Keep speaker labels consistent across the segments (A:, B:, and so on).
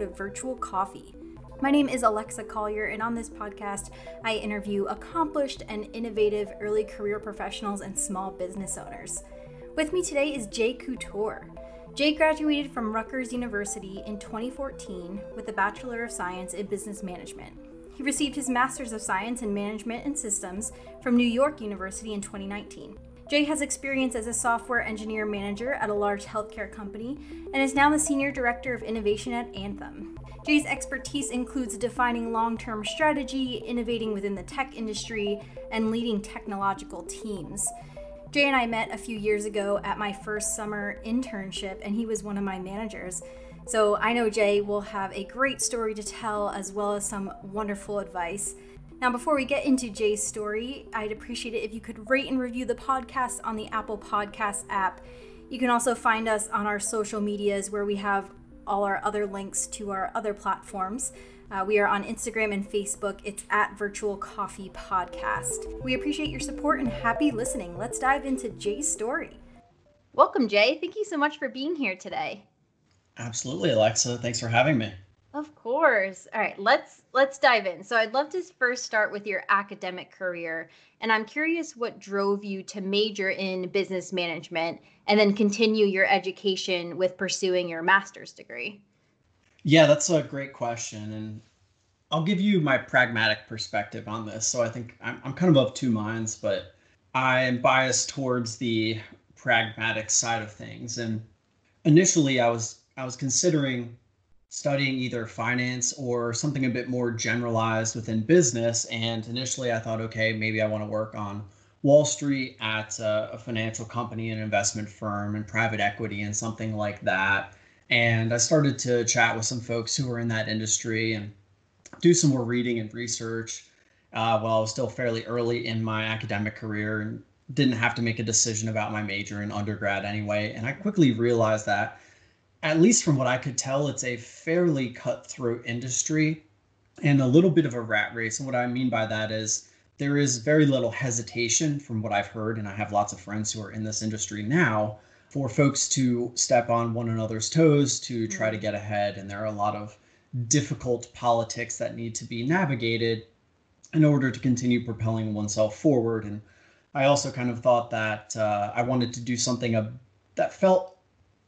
A: episode of Virtual Coffee. My name is Alexa Collier, and on this podcast, I interview accomplished and innovative early career professionals and small business owners. With me today is Jay Couture. Jay graduated from Rutgers University in 2014 with a Bachelor of Science in Business Management. He received his Master's of Science in Management and Systems from New York University in 2019. Jay has experience as a software engineer manager at a large healthcare company and is now the Senior Director of Innovation at Anthem. Jay's expertise includes defining long term strategy, innovating within the tech industry, and leading technological teams. Jay and I met a few years ago at my first summer internship, and he was one of my managers. So I know Jay will have a great story to tell as well as some wonderful advice. Now, before we get into Jay's story, I'd appreciate it if you could rate and review the podcast on the Apple Podcast app. You can also find us on our social medias where we have all our other links to our other platforms. Uh, we are on Instagram and Facebook. It's at Virtual Coffee Podcast. We appreciate your support and happy listening. Let's dive into Jay's story. Welcome, Jay. Thank you so much for being here today.
B: Absolutely, Alexa. Thanks for having me.
A: Of course. All right, let's let's dive in. So I'd love to first start with your academic career, and I'm curious what drove you to major in business management and then continue your education with pursuing your master's degree.
B: Yeah, that's a great question, and I'll give you my pragmatic perspective on this. So I think I'm I'm kind of of two minds, but I am biased towards the pragmatic side of things. And initially, I was I was considering studying either finance or something a bit more generalized within business. And initially, I thought, okay, maybe I want to work on Wall Street at a, a, financial company, an investment firm, and private equity, and something like that. And I started to chat with some folks who were in that industry and do some more reading and research uh, while I was still fairly early in my academic career and didn't have to make a decision about my major in undergrad anyway. And I quickly realized that at least from what I could tell, it's a fairly cutthroat industry and a little bit of a rat race. And what I mean by that is there is very little hesitation from what I've heard, and I have lots of friends who are in this industry now, for folks to step on one another's toes to try to get ahead. And there are a lot of difficult politics that need to be navigated in order to continue propelling oneself forward. And I also kind of thought that uh, I wanted to do something that felt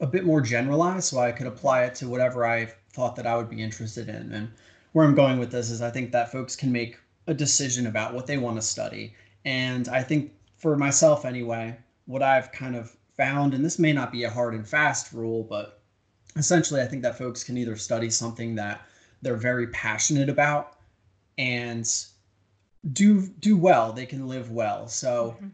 B: a bit more generalized so I could apply it to whatever I thought that I would be interested in. And where I'm going with this is I think that folks can make a decision about what they want to study. And I think for myself anyway, what I've kind of found, and this may not be a hard and fast rule, but essentially I think that folks can either study something that they're very passionate about and do do well, they can live well. So mm-hmm.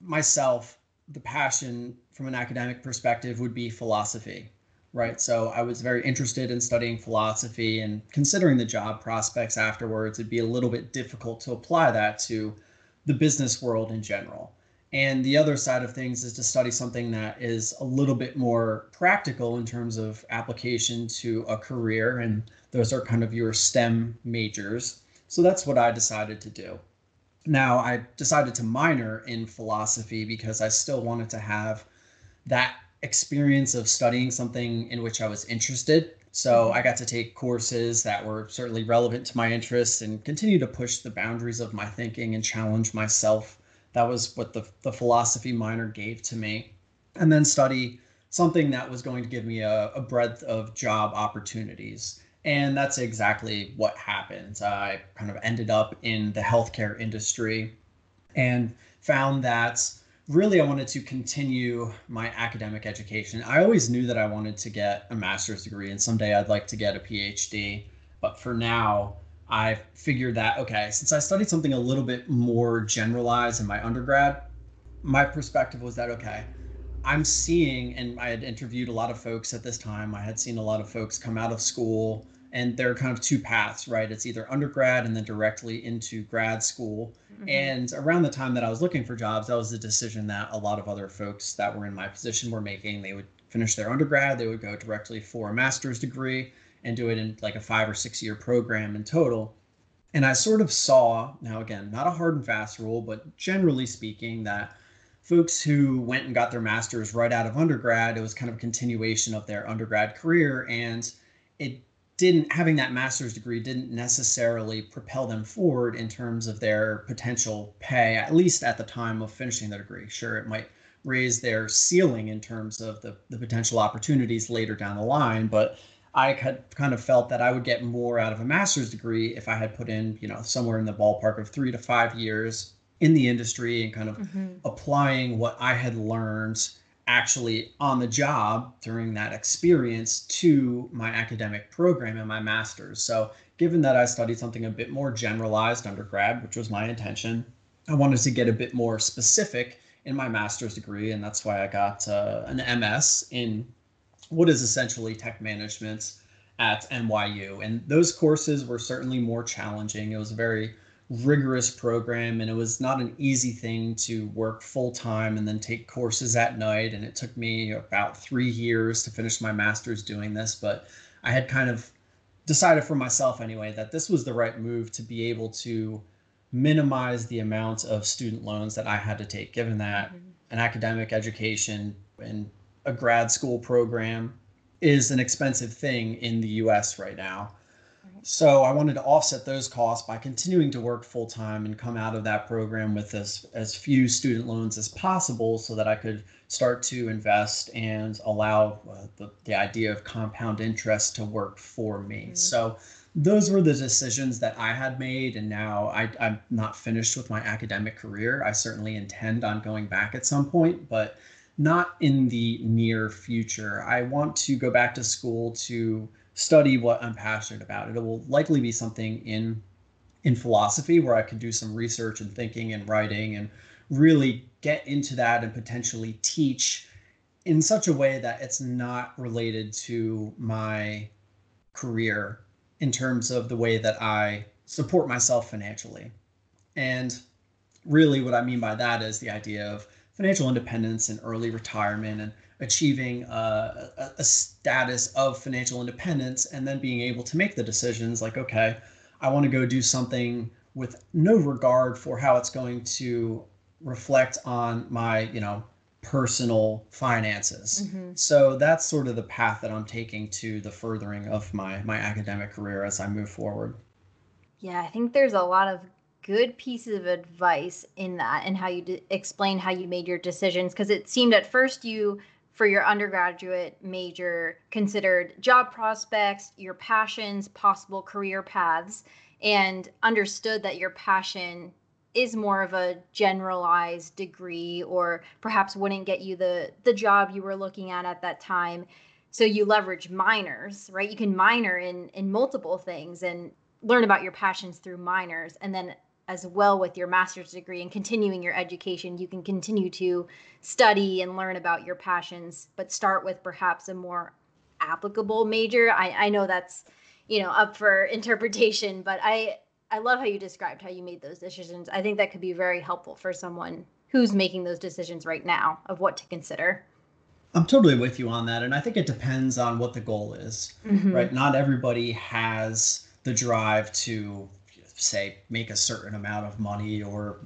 B: myself, the passion from an academic perspective would be philosophy, right? So I was very interested in studying philosophy and considering the job prospects afterwards, it'd be a little bit difficult to apply that to the business world in general. And the other side of things is to study something that is a little bit more practical in terms of application to a career. And those are kind of your STEM majors. So that's what I decided to do. Now, I decided to minor in philosophy because I still wanted to have that experience of studying something in which I was interested. So mm-hmm. I got to take courses that were certainly relevant to my interests and continue to push the boundaries of my thinking and challenge myself. That was what the, the philosophy minor gave to me. And then study something that was going to give me a, a breadth of job opportunities. And that's exactly what happened. I kind of ended up in the healthcare industry and found that really I wanted to continue my academic education. I always knew that I wanted to get a master's degree and someday I'd like to get a PhD. But for now, I figured that, okay, since I studied something a little bit more generalized in my undergrad, my perspective was that, okay, I'm seeing, and I had interviewed a lot of folks at this time. I had seen a lot of folks come out of school, and there are kind of two paths, right? It's either undergrad and then directly into grad school. Mm-hmm. And around the time that I was looking for jobs, that was the decision that a lot of other folks that were in my position were making. They would finish their undergrad, they would go directly for a master's degree and do it in like a five or six year program in total. And I sort of saw, now again, not a hard and fast rule, but generally speaking, that folks who went and got their master's right out of undergrad, it was kind of a continuation of their undergrad career. And it didn't having that master's degree didn't necessarily propel them forward in terms of their potential pay at least at the time of finishing the degree sure it might raise their ceiling in terms of the, the potential opportunities later down the line but i had kind of felt that i would get more out of a master's degree if i had put in you know somewhere in the ballpark of three to five years in the industry and kind of mm-hmm. applying what i had learned actually on the job during that experience to my academic program and my master's. So, given that I studied something a bit more generalized undergrad, which was my intention, I wanted to get a bit more specific in my master's degree. And that's why I got uh, an MS in what is essentially tech management at NYU. And those courses were certainly more challenging. It was very rigorous program and it was not an easy thing to work full time and then take courses at night and it took me about 3 years to finish my masters doing this but I had kind of decided for myself anyway that this was the right move to be able to minimize the amount of student loans that I had to take given that mm-hmm. an academic education and a grad school program is an expensive thing in the US right now so I wanted to offset those costs by continuing to work full time and come out of that program with as, as few student loans as possible so that I could start to invest and allow uh, the, the idea of compound interest to work for me. Mm-hmm. So those were the decisions that I had made. And now I, I'm not finished with my academic career. I certainly intend on going back at some point, but not in the near future. I want to go back to school to study what I'm passionate about. It will likely be something in in philosophy where I could do some research and thinking and writing and really get into that and potentially teach in such a way that it's not related to my career in terms of the way that I support myself financially. And really what I mean by that is the idea of financial independence and early retirement and achieving a, a, status of financial independence and then being able to make the decisions like, okay, I want to go do something with no regard for how it's going to reflect on my, you know, personal finances. Mm-hmm. So that's sort of the path that I'm taking to the furthering of my my academic career as I move forward.
A: Yeah, I think there's a lot of good pieces of advice in that and how you d- explain how you made your decisions because it seemed at first you for your undergraduate major considered job prospects, your passions, possible career paths, and understood that your passion is more of a generalized degree or perhaps wouldn't get you the the job you were looking at at that time. So you leverage minors right? You can minor in in multiple things and learn about your passions through minors and then as well with your master's degree and continuing your education, you can continue to study and learn about your passions, but start with perhaps a more applicable major. I, I know that's, you know, up for interpretation, but I I love how you described how you made those decisions. I think that could be very helpful for someone who's making those decisions right now of what to consider.
B: I'm totally with you on that. And I think it depends on what the goal is, mm-hmm. right? Not everybody has the drive to say make a certain amount of money or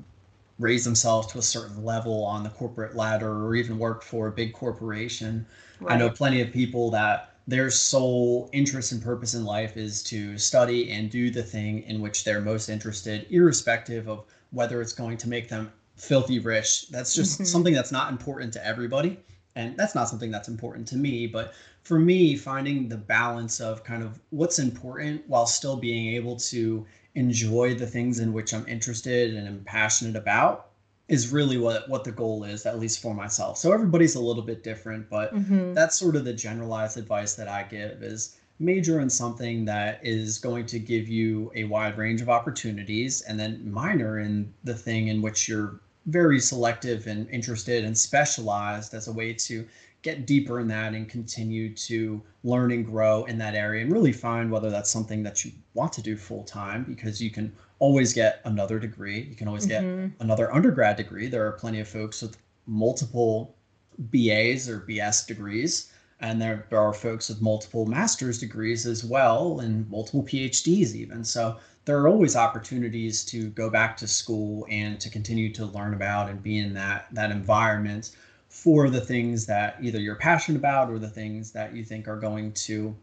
B: raise themselves to a certain level on the corporate ladder or even work for a big corporation. Right. I know plenty of people that their sole interest and purpose in life is to study and do the thing in which they're most interested, irrespective of whether it's going to make them filthy rich. That's just mm-hmm. something that's not important to everybody. And that's not something that's important to me. But for me, finding the balance of kind of what's important while still being able to enjoy the things in which I'm interested and I'm passionate about is really what what the goal is at least for myself. So everybody's a little bit different, but mm-hmm. that's sort of the generalized advice that I give is major in something that is going to give you a wide range of opportunities and then minor in the thing in which you're very selective and interested and specialized as a way to get deeper in that and continue to learn and grow in that area and really find whether that's something that you want to do full time because you can always get another degree. You can always mm-hmm. get another undergrad degree. There are plenty of folks with multiple BAs or BS degrees. And there, there are folks with multiple master's degrees as well and multiple PhDs even. So there are always opportunities to go back to school and to continue to learn about and be in that that environment for the things that either you're passionate about or the things that you think are going to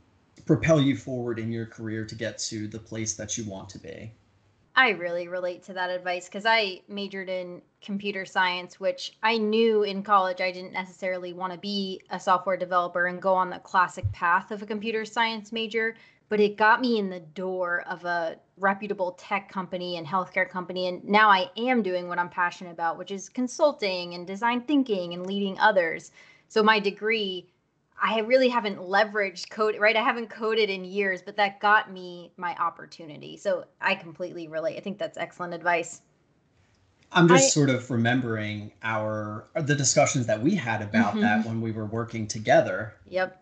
B: propel you forward in your career to get to the place that you want to be.
A: I really relate to that advice because I majored in computer science, which I knew in college I didn't necessarily want to be a software developer and go on the classic path of a computer science major. But it got me in the door of a reputable tech company and healthcare company. And now I am doing what I'm passionate about, which is consulting and design thinking and leading others. So my degree I really haven't leveraged code, right? I haven't coded in years, but that got me my opportunity. So I completely relate. I think that's excellent advice.
B: I'm just I, sort of remembering our the discussions that we had about mm-hmm. that when we were working together.
A: Yep.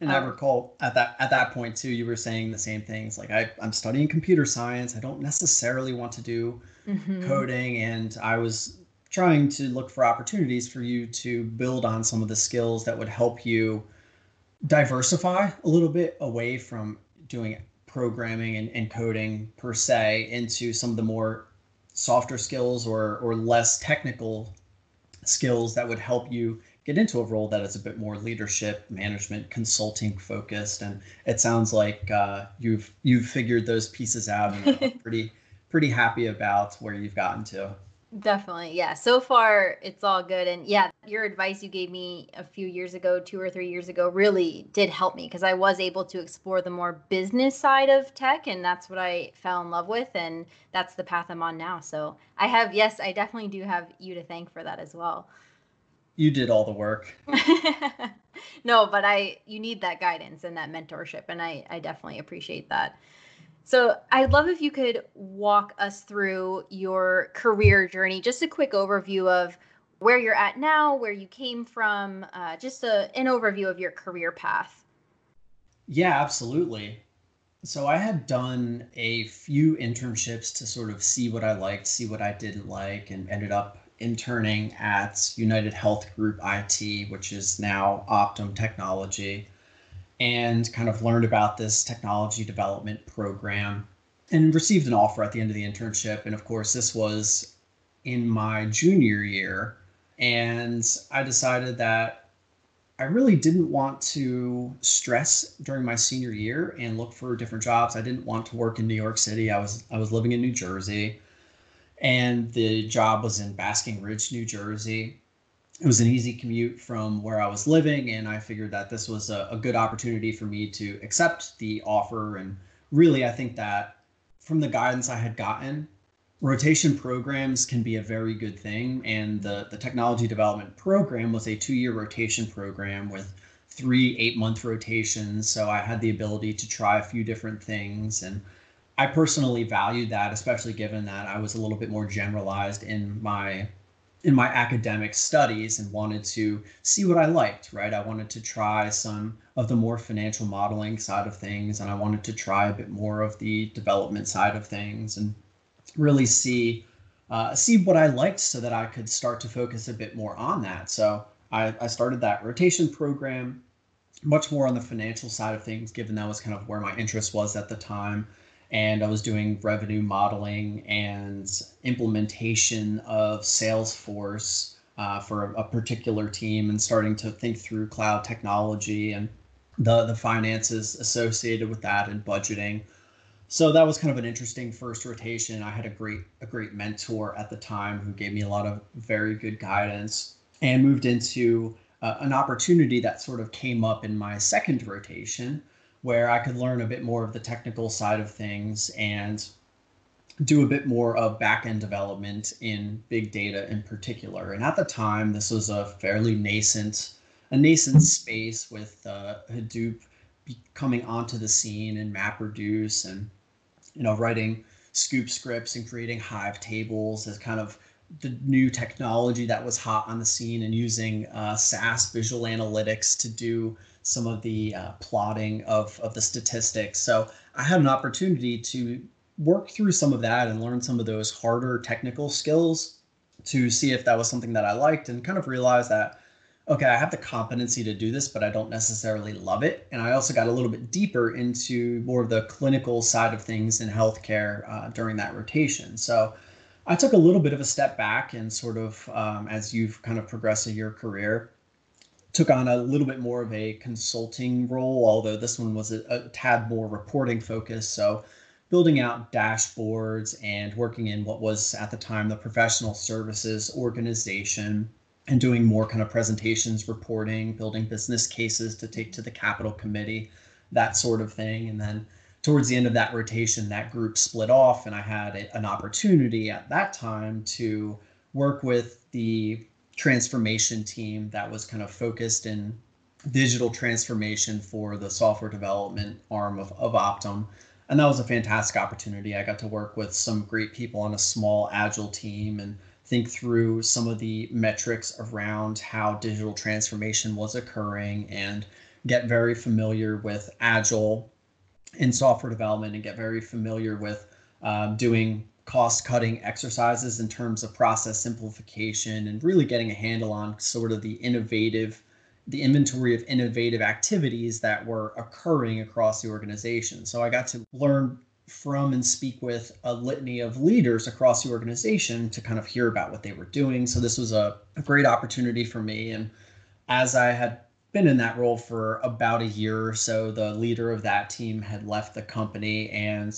B: And um, I recall at that at that point too, you were saying the same things. Like I, I'm studying computer science. I don't necessarily want to do mm-hmm. coding, and I was trying to look for opportunities for you to build on some of the skills that would help you diversify a little bit away from doing programming and, and coding per se into some of the more softer skills or or less technical skills that would help you get into a role that is a bit more leadership management consulting focused and it sounds like uh, you've you've figured those pieces out and are pretty pretty happy about where you've gotten to
A: Definitely. Yeah. So far, it's all good. And yeah, your advice you gave me a few years ago, two or three years ago, really did help me because I was able to explore the more business side of tech. And that's what I fell in love with. And that's the path I'm on now. So I have, yes, I definitely do have you to thank for that as well.
B: You did all the work.
A: no, but I, you need that guidance and that mentorship. And I, I definitely appreciate that. So I'd love if you could walk us through your career journey, just a quick overview of where you're at now, where you came from, uh, just a, an overview of your career path.
B: Yeah, absolutely. So I had done a few internships to sort of see what I liked, see what I didn't like, and ended up interning at United Health Group IT, which is now Optum Technology and kind of learned about this technology development program and received an offer at the end of the internship. And of course, this was in my junior year. And I decided that I really didn't want to stress during my senior year and look for different jobs. I didn't want to work in New York City. I was I was living in New Jersey and the job was in Basking Ridge, New Jersey it was an easy commute from where I was living, and I figured that this was a, a, good opportunity for me to accept the offer. And really, I think that from the guidance I had gotten, rotation programs can be a very good thing. And the, the technology development program was a two year rotation program with three eight month rotations. So I had the ability to try a few different things. And I personally valued that, especially given that I was a little bit more generalized in my in my academic studies and wanted to see what I liked, right? I wanted to try some of the more financial modeling side of things, and I wanted to try a bit more of the development side of things and really see uh, see what I liked so that I could start to focus a bit more on that. So I, I started that rotation program much more on the financial side of things, given that was kind of where my interest was at the time and I was doing revenue modeling and implementation of Salesforce uh, for a, a, particular team and starting to think through cloud technology and the, the finances associated with that and budgeting. So that was kind of an interesting first rotation. I had a great a great mentor at the time who gave me a lot of very good guidance and moved into uh, an opportunity that sort of came up in my second rotation where I could learn a bit more of the technical side of things and do a bit more of back end development in big data in particular. And at the time, this was a fairly nascent, a nascent space with uh, Hadoop coming onto the scene and MapReduce and you know writing Sqoop scripts and creating hive tables as kind of the new technology that was hot on the scene and using uh, SAS visual analytics to do some of the uh, plotting of, of the statistics. So I had an opportunity to work through some of that and learn some of those harder technical skills to see if that was something that I liked and kind of realize that, okay, I have the competency to do this, but I don't necessarily love it. And I also got a little bit deeper into more of the clinical side of things in healthcare uh, during that rotation. So I took a little bit of a step back and sort of, um, as you've kind of progressed in your career, took on a little bit more of a consulting role, although this one was a, a tad more reporting focused. So, building out dashboards and working in what was at the time the professional services organization and doing more kind of presentations, reporting, building business cases to take to the capital committee, that sort of thing. And then towards the end of that rotation, that group split off, and I had a, an opportunity at that time to work with the transformation team that was kind of focused in digital transformation for the software development arm of, of Optum. And that was a fantastic opportunity. I got to work with some great people on a small agile team and think through some of the metrics around how digital transformation was occurring and get very familiar with agile in software development and get very familiar with um, doing cost cutting exercises in terms of process simplification and really getting a handle on sort of the innovative the inventory of innovative activities that were occurring across the organization so i got to learn from and speak with a litany of leaders across the organization to kind of hear about what they were doing. So this was a, a, great opportunity for me. And as I had been in that role for about a year or so, the leader of that team had left the company, and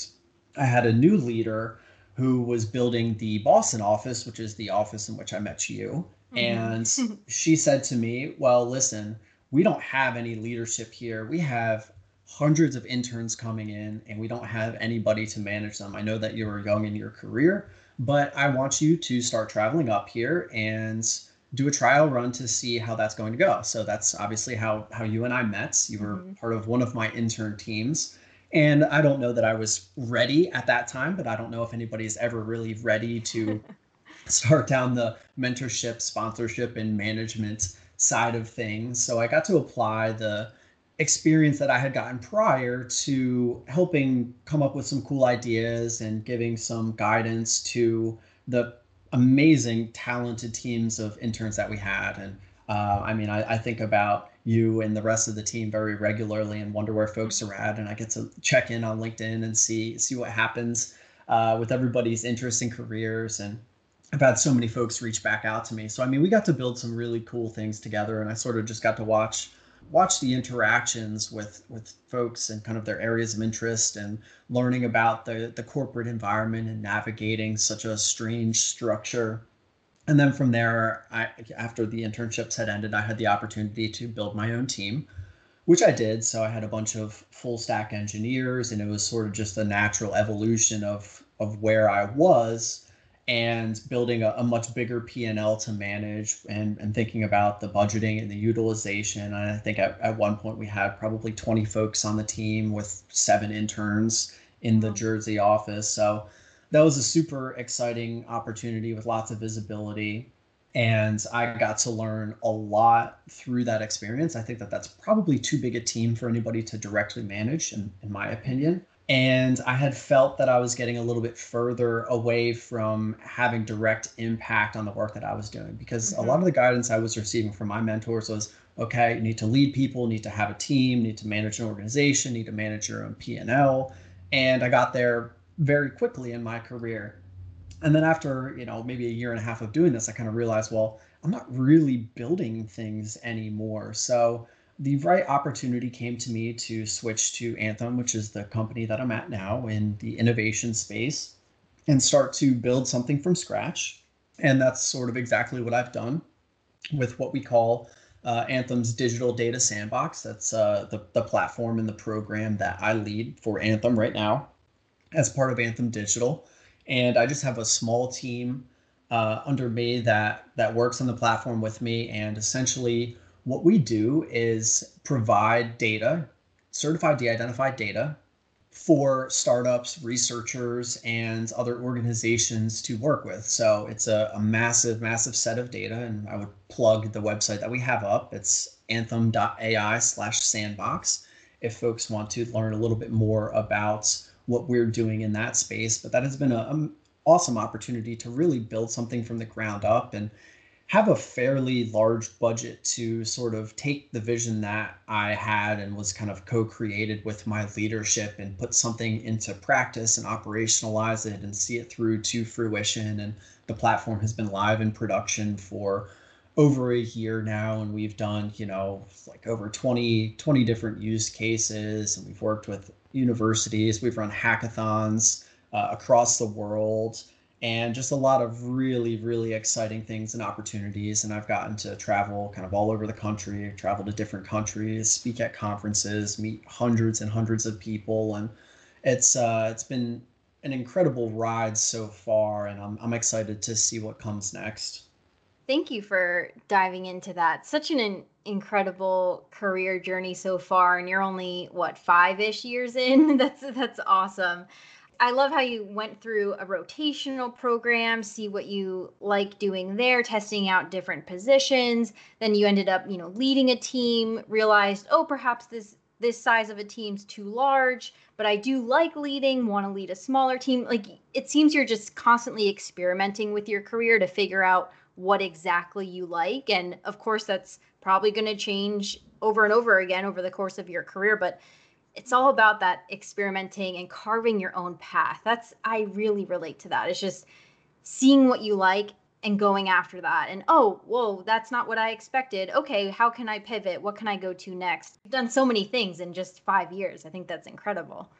B: I had a new leader who was building the Boston office, which is the office in which I met you. Mm-hmm. And she said to me, Well, listen, we don't have any leadership here. We have hundreds of interns coming in and we don't have anybody to manage them. I know that you're young in your career, but I want you to start traveling up here and do a trial run to see how that's going to go. So that's obviously how how you and I met. You were mm-hmm. part of one of my intern teams. And I don't know that I was ready at that time, but I don't know if anybody's ever really ready to start down the mentorship, sponsorship, and management side of things. So I got to apply the experience that I had gotten prior to helping come up with some cool ideas and giving some guidance to the amazing, talented teams of interns that we had. And uh, I mean, I, I, think about you and the rest of the team very regularly and wonder where folks are at. And I get to check in on LinkedIn and see see what happens uh, with everybody's interests and careers. And I've had so many folks reach back out to me. So I mean, we got to build some really cool things together, and I sort of just got to watch watch the interactions with with folks and kind of their areas of interest and learning about the the corporate environment and navigating such a strange structure and then from there I, after the internships had ended i had the opportunity to build my own team which i did so i had a bunch of full stack engineers and it was sort of just a natural evolution of of where i was and building a, a, much bigger P&L to manage and, and thinking about the budgeting and the utilization. And I think at, at one point we had probably 20 folks on the team with seven interns in the Jersey office. So that was a super exciting opportunity with lots of visibility. And I got to learn a lot through that experience. I think that that's probably too big a team for anybody to directly manage, in, in my opinion and I had felt that I was getting a little bit further away from having direct impact on the work that I was doing because mm-hmm. a lot of the guidance I was receiving from my mentors was okay, you need to lead people, need to have a team, need to manage an organization, need to manage your own P&L, and I got there very quickly in my career. And then after, you know, maybe a year and a half of doing this, I kind of realized, well, I'm not really building things anymore. So the right opportunity came to me to switch to Anthem, which is the company that I'm at now in the innovation space, and start to build something from scratch. And that's sort of exactly what I've done with what we call uh, Anthem's digital data sandbox. That's uh, the, the platform and the program that I lead for Anthem right now as part of Anthem Digital. And I just have a small team uh, under me that that works on the platform with me and essentially what we do is provide data, certified de identified data, for startups, researchers, and other organizations to work with. So it's a, a, massive, massive set of data. And I would plug the website that we have up. It's anthem.ai slash sandbox if folks want to learn a little bit more about what we're doing in that space. But that has been an um, awesome opportunity to really build something from the ground up and have a fairly large budget to sort of take the vision that I had and was kind of co created with my leadership and put something into practice and operationalize it and see it through to fruition. And the platform has been live in production for over a year now and we've done you know like over 20 20 different use cases and we've worked with universities we've run hackathons uh, across the world and just a lot of really really exciting things and opportunities and i've gotten to travel kind of all over the country travel to different countries speak at conferences meet hundreds and hundreds of people and it's uh, it's been an incredible ride so far and I'm, I'm excited to see what comes next
A: Thank you for diving into that. Such an incredible career journey so far, and you're only what five ish years in. that's that's awesome. I love how you went through a rotational program, see what you like doing there, testing out different positions. Then you ended up, you know, leading a team, realized, oh, perhaps this this size of a team's too large, but I do like leading, want to lead a smaller team. Like it seems you're just constantly experimenting with your career to figure out what exactly you like. And of course, that's probably going to change over and over again over the course of your career. But it's all about that experimenting and carving your own path. That's, I really relate to that. It's just seeing what you like and going after that. And oh, whoa, that's not what I expected. Okay, how can I pivot? What can I go to next? I've done so many things in just five years. I think that's incredible.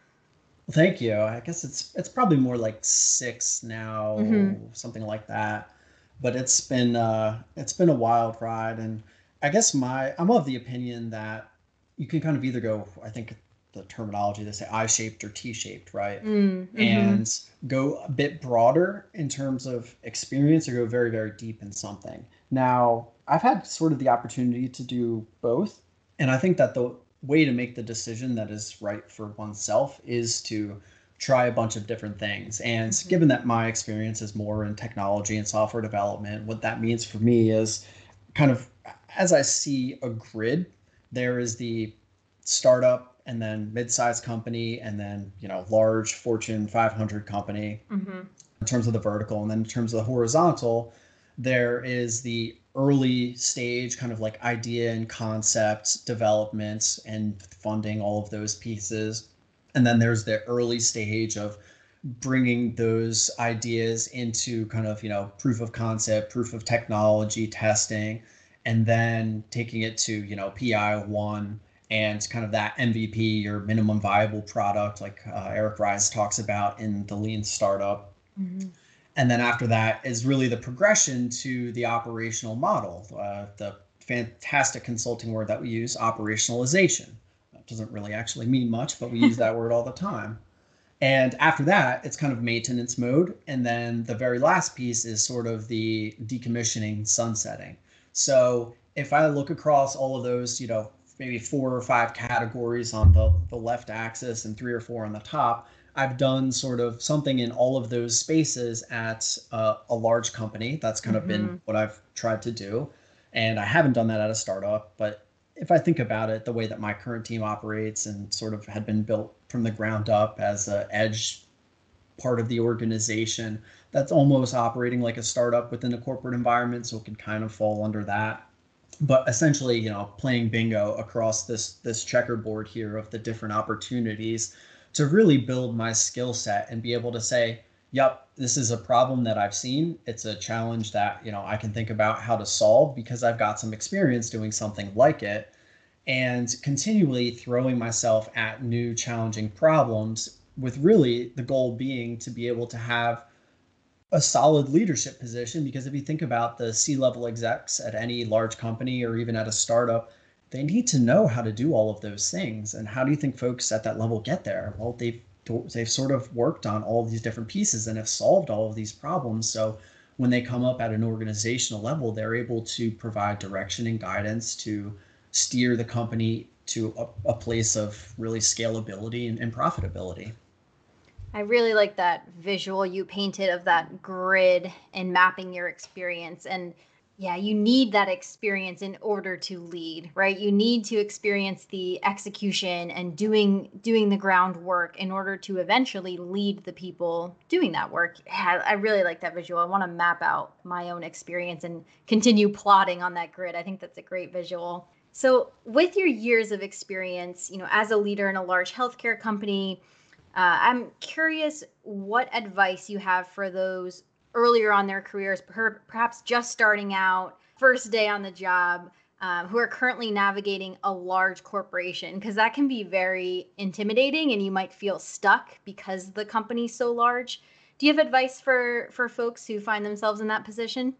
B: Thank you. I guess it's it's probably more like six now, mm-hmm. something like that but it's been uh, it's been a wild ride, and I guess my I'm of the opinion that you can kind of either go. I think the terminology they say I-shaped or T-shaped, right? Mm, mm-hmm. And go a bit broader in terms of experience, or go very very deep in something. Now I've had sort of the opportunity to do both, and I think that the way to make the decision that is right for oneself is to try a bunch of different things. And mm-hmm. given that my experience is more in technology and software development, what that means for me is kind of as I see a grid, there is the startup and then mid-sized company and then you know large fortune 500 company mm-hmm. in terms of the vertical. And then in terms of the horizontal there is the early stage kind of like idea and concept development and funding all of those pieces. And then there's the early stage of bringing those ideas into kind of you know proof of concept proof of technology testing and then taking it to you know pi one and kind of that mvp or minimum viable product like uh, eric ries talks about in the lean startup mm-hmm. and then after that is really the progression to the operational model uh, the fantastic consulting word that we use operationalization That doesn't really actually mean much, but we use that word all the time. And after that, it's kind of maintenance mode. And then the very last piece is sort of the decommissioning, sunsetting. So if I look across all of those, you know, maybe four or five categories on the, the left axis and three or four on the top, I've done sort of something in all of those spaces at uh, a large company. That's kind mm-hmm. of been mm-hmm. what I've tried to do. And I haven't done that at a startup, but if I think about it, the way that my current team operates and sort of had been built from the ground up as a edge part of the organization, that's almost operating like a startup within a corporate environment, so it can kind of fall under that. But essentially, you know, playing bingo across this this checkerboard here of the different opportunities to really build my skill set and be able to say, yep, this is a problem that I've seen. It's a challenge that, you know, I can think about how to solve because I've got some experience doing something like it and continually throwing myself at new challenging problems with really the goal being to be able to have a solid leadership position because if you think about the C-level execs at any large company or even at a startup they need to know how to do all of those things and how do you think folks at that level get there well they've they've sort of worked on all these different pieces and have solved all of these problems. So when they come up at an organizational level, they're able to provide direction and guidance to steer the company to a, a place of really scalability and, and profitability.
A: I really like that visual you painted of that grid and mapping your experience. And yeah, you need that experience in order to lead, right? You need to experience the execution and doing doing the groundwork in order to eventually lead the people doing that work. Yeah, I really like that visual. I want to map out my own experience and continue plotting on that grid. I think that's a great visual. So, with your years of experience, you know, as a leader in a large healthcare company, uh, I'm curious what advice you have for those earlier on their careers, perhaps just starting out, first day on the job um, who are currently navigating a large corporation because that can be very intimidating and you might feel stuck because the company's so large. Do you have advice for for folks who find themselves in that position?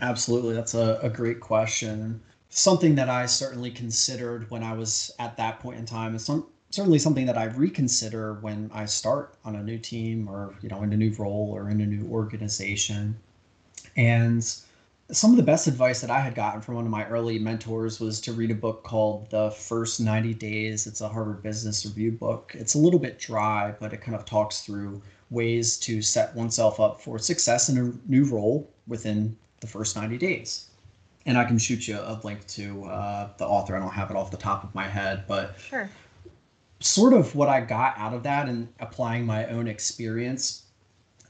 B: Absolutely. That's a, a great question. Something that i certainly considered when i was at that point in time and some certainly something that i reconsider when i start on a new team or you know in a new role or in a new organization and some of the best advice that I had gotten from one of my early mentors was to read a book called The First 90 Days. It's a Harvard Business Review book. It's a little bit dry, but it kind of talks through ways to set oneself up for success in a new role within the first 90 days. And I can shoot you a link to uh, the author. I don't have it off the top of my head, but
A: sure.
B: Sort of what I got out of that and applying my own experience,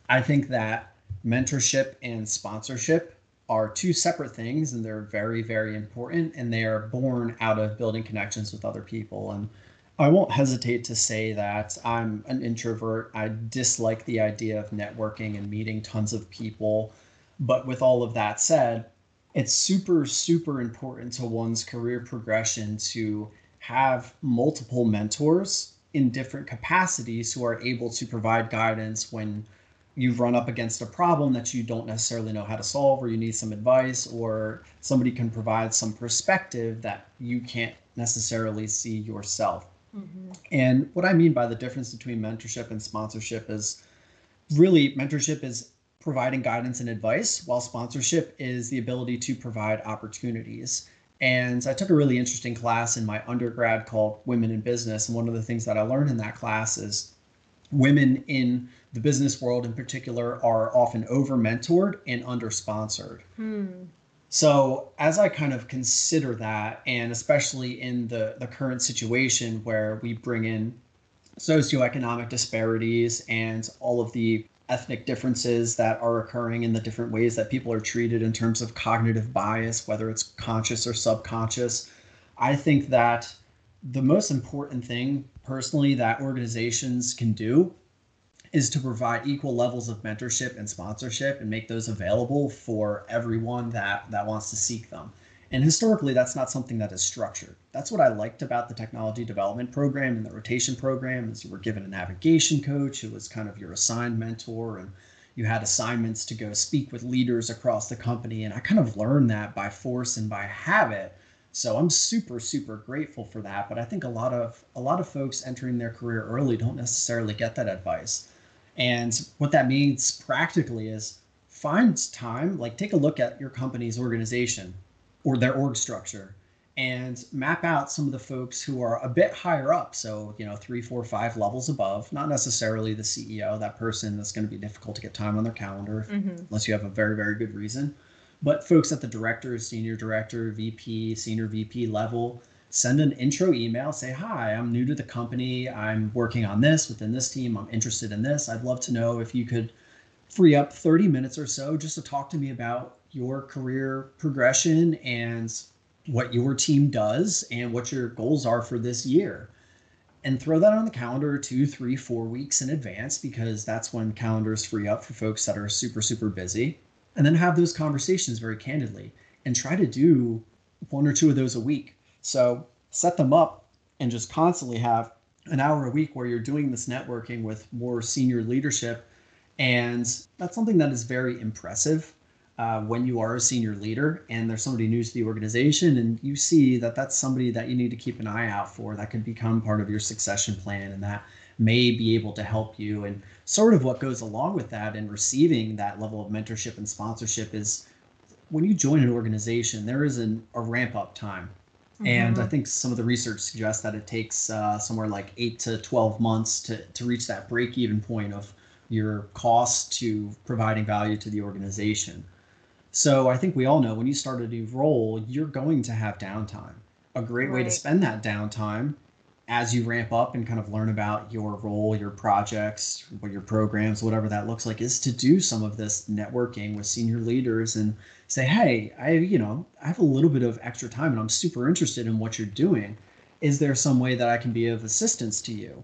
B: I think that mentorship and sponsorship are two separate things and they're very very important and they are born out of building connections with other people. And i won't hesitate to say that i'm an introvert. I dislike the idea of networking and meeting tons of people. But with all of that said it's super super important to one's career progression to have multiple mentors in different capacities who are able to provide guidance when you've run up against a problem that you don't necessarily know how to solve or you need some advice or somebody can provide some perspective that you can't necessarily see yourself mm-hmm. and what i mean by the difference between mentorship and sponsorship is really mentorship is providing guidance and advice while sponsorship is the ability to provide opportunities and i took a really interesting class in my undergrad called women in business and one of the things that i learned in that class is women in the business world in particular are often over mentored and under sponsored. Hmm. So as I kind of consider that, and especially in the, the current situation where we bring in socioeconomic disparities and all of the ethnic differences that are occurring in the different ways that people are treated in terms of cognitive bias, whether it's conscious or subconscious, I think that the most important thing personally that organizations can do is to provide equal levels of mentorship and sponsorship and make those available for everyone that that wants to seek them. And historically, that's not something that is structured. That's what I liked about the technology development program and the rotation program is you were given a navigation coach who was kind of your assigned mentor and you had assignments to go speak with leaders across the company. And I kind of learned that by force and by habit. So I'm super, super grateful for that. But I think a lot of a lot of folks entering their career early don't necessarily get that advice. And what that means practically is find time, like take a look at your company's organization or their org structure and map out some of the folks who are a bit higher up. So, you know, three, four, five levels above, not necessarily the CEO, that person that's going to be difficult to get time on their calendar mm-hmm. unless you have a very, very good reason. But folks at the director, senior director, VP, senior VP level, send an intro email say hi i'm new to the company i'm working on this within this team i'm interested in this i'd love to know if you could free up 30 minutes or so just to talk to me about your career progression and what your team does and what your goals are for this year. And throw that on the calendar two three four weeks in advance because that's when calendars free up for folks that are super super busy. And then have those conversations very candidly and try to do one or two of those a week. So set them up and just constantly have an hour a week where you're doing this networking with more senior leadership. And that's something that is very impressive uh, when you are a senior leader and there's somebody new to the organization and you see that that's somebody that you need to keep an eye out for that could become part of your succession plan and that may be able to help you. And sort of what goes along with that and receiving that level of mentorship and sponsorship is when you join an organization, there is an, a ramp up time Mm-hmm. And I mm-hmm. think some of the research suggests that it takes uh, somewhere like eight to 12 months to, to reach that break even point of your cost to providing value to the organization. So I think we all know when you start a new role, you're going to have downtime. A great right. way to spend that downtime as you ramp up and kind of learn about your role, your projects, what your programs, whatever that looks like, is to do some of this networking with senior leaders and say, hey, I, you know, I have a little bit of extra time and I'm super interested in what you're doing. Is there some way that I can be of assistance to you?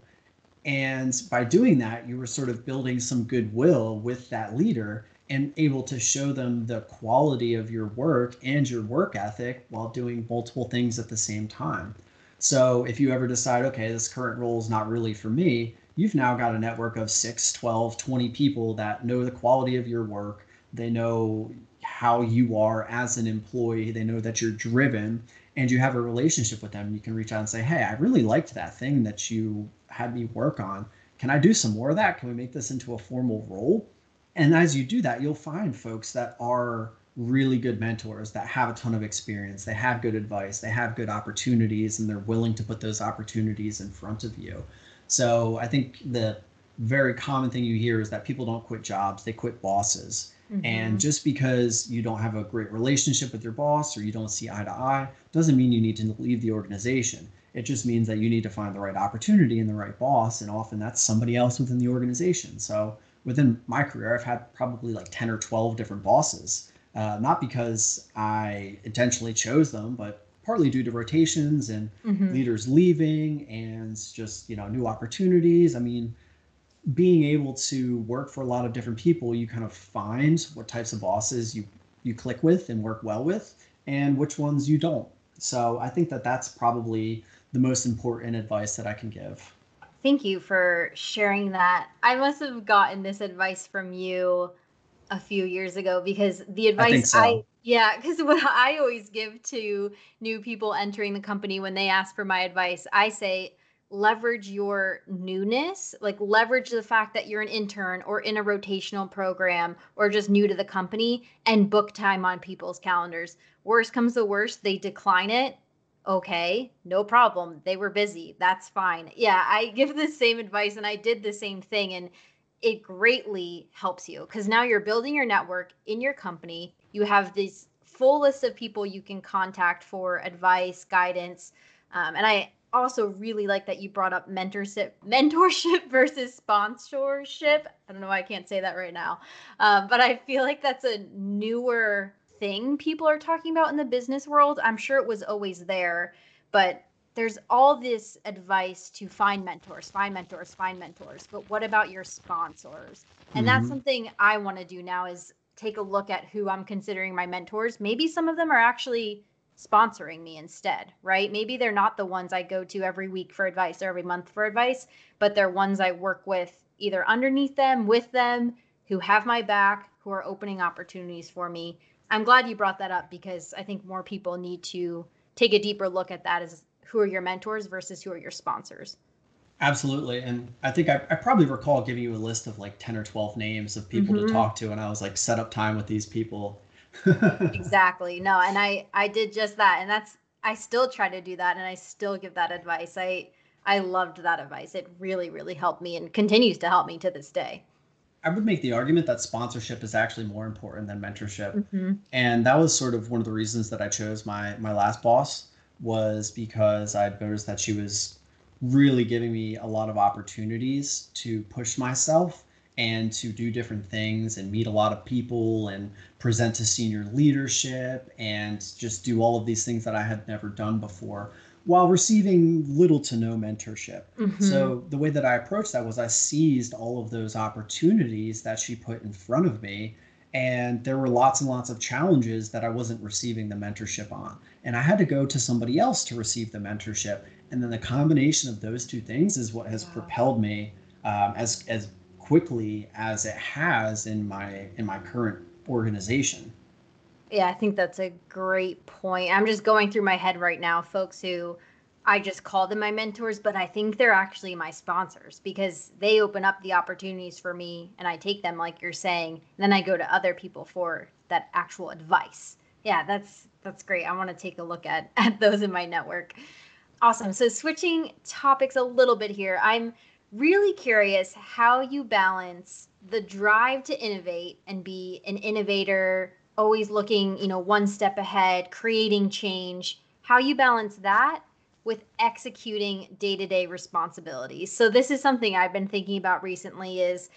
B: And by doing that, you were sort of building some goodwill with that leader and able to show them the quality of your work and your work ethic while doing multiple things at the same time. So if you ever decide, okay, this current role is not really for me, you've now got a network of 6, 12, 20 people that know the quality of your work. They know how you are as an employee. They know that you're driven and you have a relationship with them. You can reach out and say, hey, I really liked that thing that you had me work on. Can I do some more of that? Can we make this into a formal role? And as you do that, you'll find folks that are really good mentors that have a ton of experience, they have good advice, they have good opportunities, and they're willing to put those opportunities in front of you. So I think the very common thing you hear is that people don't quit jobs, they quit bosses. Mm-hmm. And just because you don't have a great relationship with your boss or you don't see eye to eye doesn't mean you need to leave the organization. It just means that you need to find the right opportunity and the right boss. And often that's somebody else within the organization. So within my career, I've had probably like 10 or 12 different bosses. Uh, not because I intentionally chose them, but partly due to rotations and mm-hmm. leaders leaving and just, you know, new opportunities. I mean, being able to work for a lot of different people, you kind of find what types of bosses you, you click with and work well with and which ones you don't. So I think that that's probably the most important advice that I can give.
A: Thank you for sharing that. I must have gotten this advice from you a few years ago because the advice I, so. I yeah, because what I always give to new people entering the company when they ask for my advice, I say leverage your newness, like leverage the fact that you're an intern or in a rotational program or just new to the company and book time on people's calendars. Worst comes to worst, they decline it okay, no problem. They were busy. That's fine. Yeah, I give the same advice and I did the same thing. And it greatly helps you because now you're building your network in your company. You have this full list of people you can contact for advice, guidance. Um, and I also really like that you brought up mentorship, mentorship versus sponsorship. I don't know why I can't say that right now, um, but I feel like that's a newer thing people are talking about in the business world. I'm sure it was always there, but there's all this advice to find mentors, find mentors, find mentors. But what about your sponsors? And mm-hmm. that's something I want to do now is take a look at who I'm considering my mentors. Maybe some of them are actually sponsoring me instead, right? Maybe they're not the ones I go to every week for advice or every month for advice, but they're ones I work with either underneath them, with them, who have my back, who are opening opportunities for me. I'm glad you brought that up because I think more people need to take a deeper look at that as who are your mentors versus who are your sponsors.
B: Absolutely. And I think I, I probably recall giving you a list of like 10 or 12 names of people mm-hmm. to talk to. And I was like, set up time with these people.
A: exactly. No, and I, I did just that. And that's, I still try to do that. And I still give that advice. I, I loved that advice. It really, really helped me and continues to help me to this day.
B: I would make the argument that sponsorship is actually more important than mentorship. Mm-hmm. And that was sort of one of the reasons that I chose my my last boss was because I noticed that she was really giving me a lot of opportunities to push myself and to do different things and meet a lot of people and present to senior leadership and just do all of these things that I had never done before while receiving little to no mentorship. Mm-hmm. So the way that I approached that was I seized all of those opportunities that she put in front of me. And there were lots and lots of challenges that I wasn't receiving the mentorship on. And I had to go to somebody else to receive the mentorship. And then the combination of those two things is what has wow. propelled me um, as, as quickly as it has in my in my current organization.
A: Yeah, I think that's a great point. I'm just going through my head right now, folks who I just call them my mentors, but I think they're actually my sponsors because they open up the opportunities for me and I take them like you're saying. And then I go to other people for that actual advice. Yeah, that's that's great. I want to take a look at at those in my network. Awesome. So switching topics a little bit here. I'm really curious how you balance the drive to innovate and be an innovator always looking, you know, one step ahead, creating change, how you balance that with executing day-to-day responsibilities. So this is something I've been thinking about recently is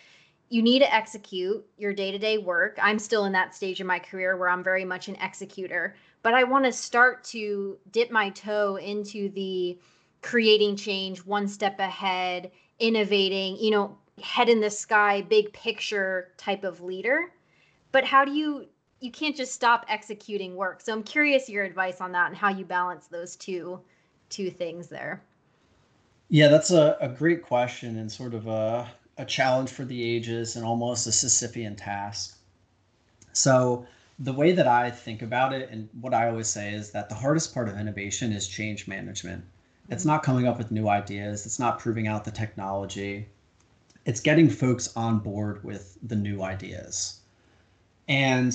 A: you need to execute your day-to-day work. I'm still in that stage of my career where I'm very much an executor, but I want to start to dip my toe into the creating change, one step ahead, innovating, you know, head in the sky, big picture type of leader but how do you you can't just stop executing work. So I'm curious your advice on that and how you balance those two two things there.
B: Yeah, that's a, a great question and sort of a, a challenge for the ages and almost a Sisyphean task. So the way that I think about it and what I always say is that the hardest part of innovation is change management. It's not coming up with new ideas, it's not proving out the technology. It's getting folks on board with the new ideas. And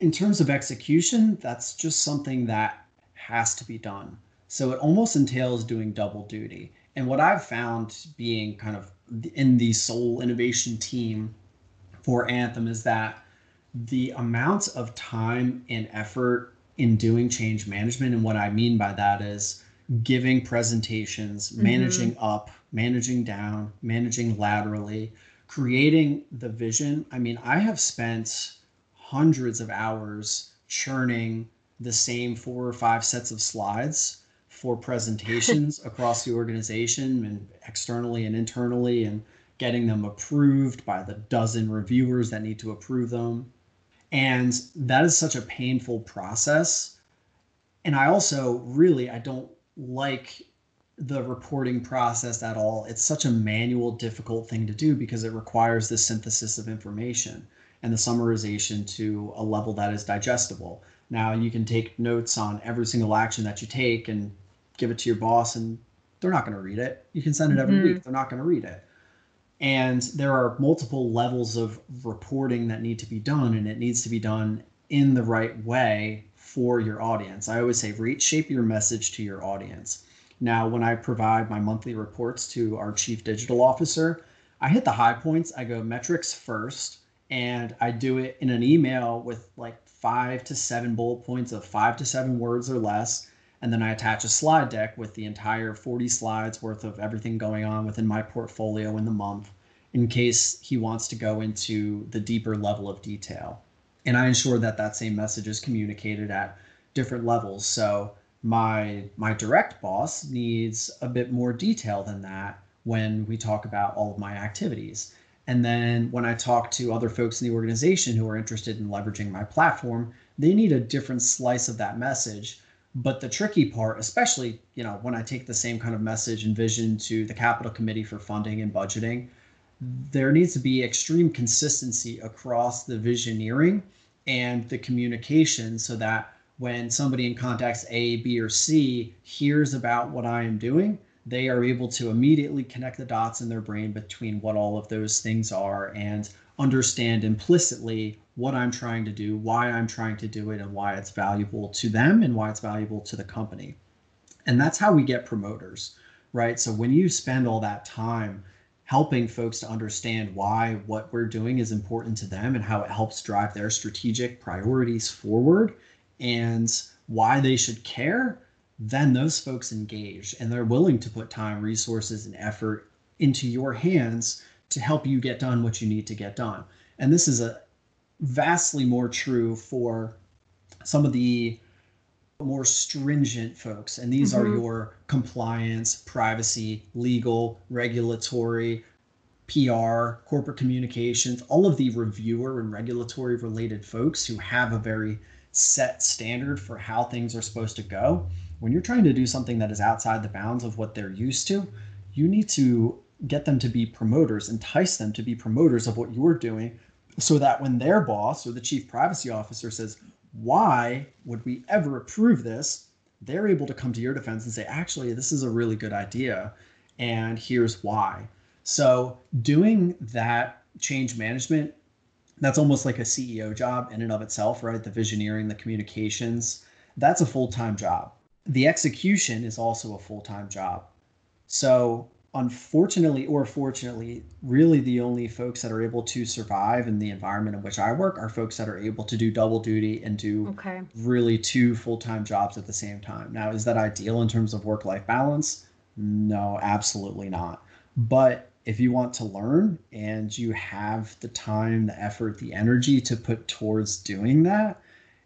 B: in terms of execution, that's just something that has to be done. So it almost entails doing double duty. And what I've found being kind of in the sole innovation team for Anthem is that the amount of time and effort in doing change management, and what I mean by that is giving presentations, mm-hmm. managing up, managing down, managing laterally, creating the vision. I mean, I have spent hundreds of hours churning the same four or five sets of slides for presentations across the organization and externally and internally and getting them approved by the dozen reviewers that need to approve them. And that is such a painful process. And I also really I don't like the reporting process at all. It's such a manual difficult thing to do because it requires the synthesis of information and the summarization to a level that is digestible. Now you can take notes on every single action that you take and give it to your boss, and they're not going to read it. You can send it every mm-hmm. week, they're not going to read it. And there are multiple levels of reporting that need to be done, and it needs to be done in the right way for your audience. I always say, shape your message to your audience. Now, when I provide my monthly reports to our chief digital officer, I hit the high points. I go metrics first and I do it in an email with like five to seven bullet points of five to seven words or less. And then I attach a slide deck with the entire 40 slides worth of everything going on within my portfolio in the month in case he wants to go into the deeper level of detail. And I ensure that that same message is communicated at different levels. So my my direct boss needs a bit more detail than that when we talk about all of my activities. And then when I talk to other folks in the organization who are interested in leveraging my platform, they need a different slice of that message. But the tricky part, especially, you know, when I take the same kind of message and vision to the capital committee for funding and budgeting, there needs to be extreme consistency across the visioneering and the communication so that when somebody in contacts A, B, or C hears about what I am doing, they are able to immediately connect the dots in their brain between what all of those things are and understand implicitly what I'm trying to do, why I'm trying to do it, and why it's valuable to them and why it's valuable to the company. And that's how we get promoters, right? So when you spend all that time helping folks to understand why what we're doing is important to them and how it helps drive their strategic priorities forward and why they should care, then those folks engage and they're willing to put time, resources, and effort into your hands to help you get done what you need to get done. And this is a vastly more true for some of the more stringent folks. And these mm-hmm. are your compliance, privacy, legal, regulatory, PR, corporate communications, all of the reviewer and regulatory related folks who have a very set standard for how things are supposed to go when you're trying to do something that is outside the bounds of what they're used to, you need to get them to be promoters, entice them to be promoters of what you're doing, so that when their boss or the chief privacy officer says, Why would we ever approve this? they're able to come to your defense and say, Actually, this is a really good idea, and here's why. So, doing that change management, that's almost like a CEO job in and of itself, right? The visioneering, the communications, that's a full time job the execution is also a full-time job. So unfortunately or fortunately, really the only folks that are able to survive in the environment in which I work are folks that are able to do double duty and do okay. really two full-time jobs at the same time. Now, is that ideal in terms of work-life balance? No, absolutely not. But if you want to learn and you have the time, the effort, the energy to put towards doing that,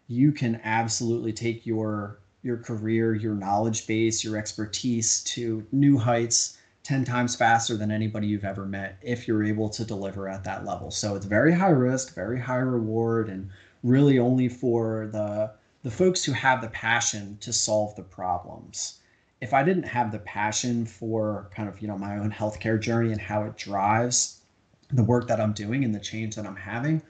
B: you can absolutely take your your career, your knowledge base, your expertise to new heights 10 times faster than anybody you've ever met if you're able to deliver at that level. So it's very high risk, very high reward, and really only for the the folks who have the passion to solve the problems. If I didn't have the passion for kind of, you know, my own healthcare journey and how it drives the work that I'm doing and the change that I'm having,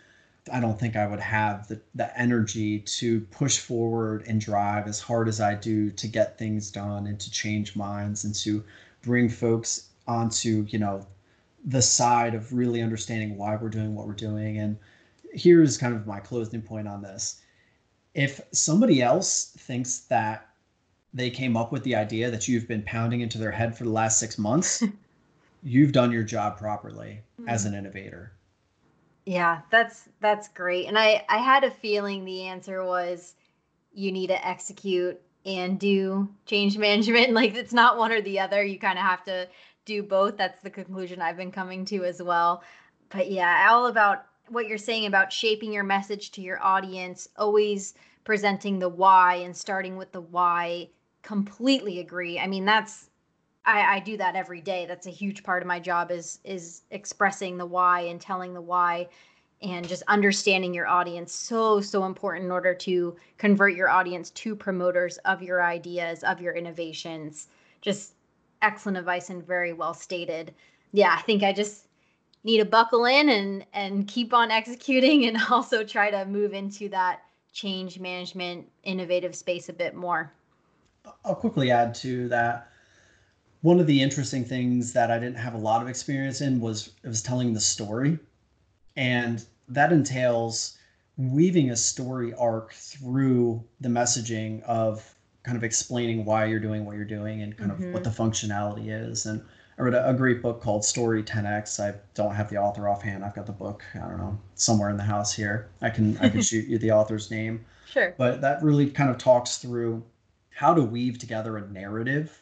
B: I don't think I would have the, the energy to push forward and drive as hard as I do to get things done and to change minds and to bring folks onto you know the side of really understanding why we're doing what we're doing. And here's kind of my closing point on this. If somebody else thinks that they came up with the idea that you've been pounding into their head for the last six months you've done your job properly mm-hmm. as an innovator
A: yeah that's that's great and i i had a feeling the answer was you need to execute and do change management. Like it's not one or the other. You kind of have to do both. That's the conclusion I've been coming to as well. But yeah, all about what you're saying about shaping your message to your audience, always presenting the why and starting with the why. Completely agree. I mean, that's I, I do that every day. That's a huge part of my job is is expressing the why and telling the why and just understanding your audience. So so important in order to convert your audience to promoters of your ideas of your innovations. Just excellent advice and very well stated. Yeah i think i just need to buckle in and and keep on executing and also try to move into that change management innovative space a bit more.
B: I'll quickly add to that one of the interesting things that i didn't have a lot of experience in was it was telling the story and that entails weaving a story arc through the messaging of kind of explaining why you're doing what you're doing and kind mm-hmm. of what the functionality is. And I read a, a, great book called Story 10x. I don't have the author offhand. I've got the book, I don't know, somewhere in the house here. I can I can shoot you the author's name.
A: Sure.
B: But that really kind of talks through how to weave together a narrative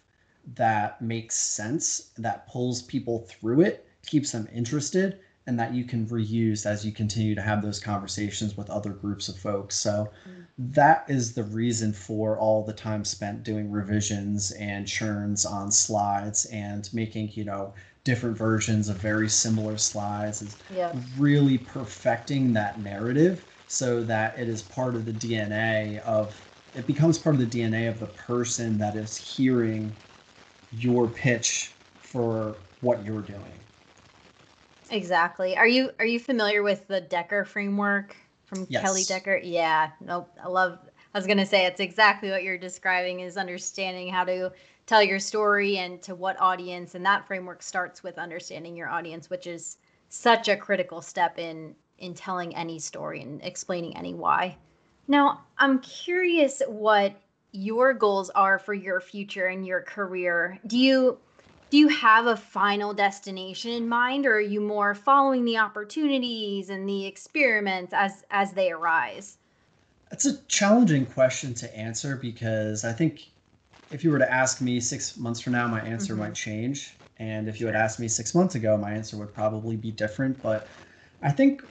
B: that makes sense, that pulls people through it, keeps them interested, and that you can reuse as you continue to have those conversations with other groups of folks. So mm. that is the reason for all the time spent doing revisions and churns on slides and making, you know, different versions of very similar slides is yeah. really perfecting that narrative so that it is part of the DNA of it becomes part of the DNA of the person that is hearing your pitch for what you're doing.
A: Exactly. Are you are you familiar with the Decker framework from yes. Kelly Decker? Yeah. Nope. I love I was gonna say it's exactly what you're describing is understanding how to tell your story and to what audience and that framework starts with understanding your audience, which is such a critical step in in telling any story and explaining any why. Now, I'm curious what your goals are for your future and your career. Do you do you have a final destination in mind or are you more following the opportunities and the experiments as as they arise
B: that's a challenging question to answer because i think if you were to ask me six months from now my answer mm-hmm. might change and if you had asked me six months ago my answer would probably be different but i think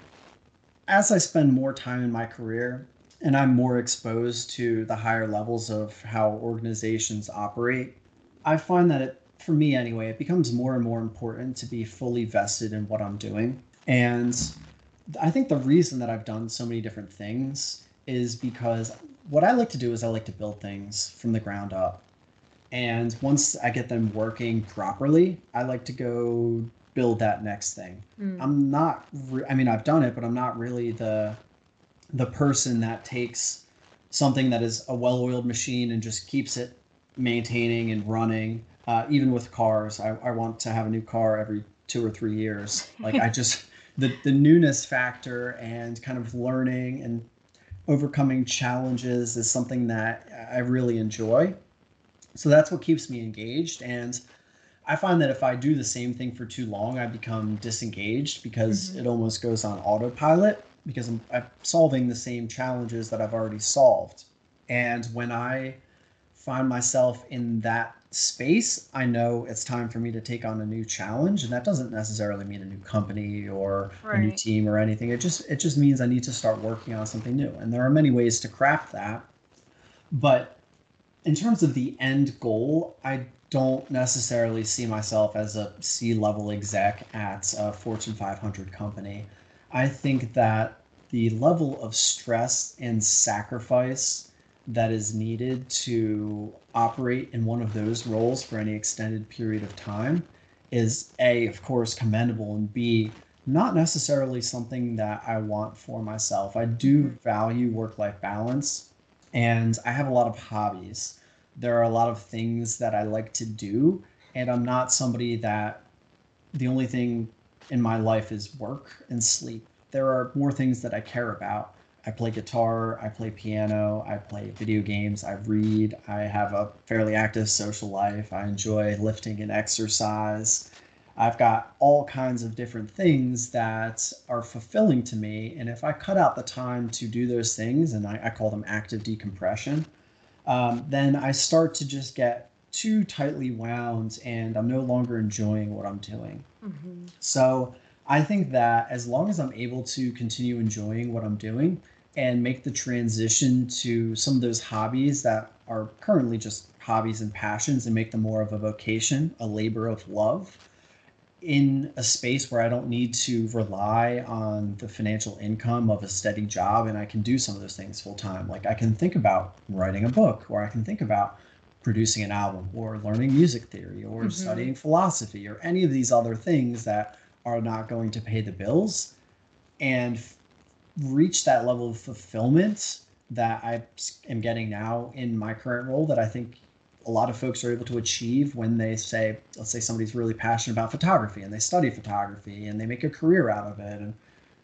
B: as i spend more time in my career and i'm more exposed to the higher levels of how organizations operate i find that it for me anyway, it becomes more and more important to be fully vested in what I'm doing. And I think the reason that I've done so many different things is because what I like to do is I like to build things from the ground up. And once I get them working properly, I like to go build that next thing. Mm. I'm not re- I mean I've done it, but I'm not really the the person that takes something that is a well-oiled machine and just keeps it maintaining and running uh, even with cars, I, I want to have a new car every two or three years. Like I just the the newness factor and kind of learning and overcoming challenges is something that I really enjoy. So that's what keeps me engaged. And I find that if I do the same thing for too long, I become disengaged because mm-hmm. it almost goes on autopilot because I'm, I'm solving the same challenges that I've already solved. And when I find myself in that space, I know it's time for me to take on a new challenge, and that doesn't necessarily mean a new company or right. a new team or anything. It just it just means I need to start working on something new, and there are many ways to craft that. But in terms of the end goal, I don't necessarily see myself as a C level exec at a Fortune 500 company. I think that the level of stress and sacrifice that is needed to operate in one of those roles for any extended period of time is A, of course, commendable, and B, not necessarily something that I want for myself. I do mm-hmm. value work life balance and I have a lot of hobbies there are a lot of things that I like to do, and I'm not somebody that the only thing in my life is work and sleep. There are more things that I care about. I play guitar, I play piano, I play video games, I read, I have a fairly active social life, I enjoy lifting and exercise. I've got all kinds of different things that are fulfilling to me. And if I cut out the time to do those things, and I, I call them active decompression, um, then I start to just get too tightly wound and I'm no longer enjoying what I'm doing. Mm-hmm. So I think that as long as I'm able to continue enjoying what I'm doing and make the transition to some of those hobbies that are currently just hobbies and passions and make them more of a vocation, a labor of love in a space where I don't need to rely on the financial income of a steady job and I can do some of those things full time. Like I can think about writing a book or I can think about producing an album or learning music theory or mm-hmm. studying philosophy or any of these other things that are not going to pay the bills and f- reach that level of fulfillment that I am getting now in my current role that I think a lot of folks are able to achieve when they say, let's say somebody's really passionate about photography and they study photography and they make a career out of it and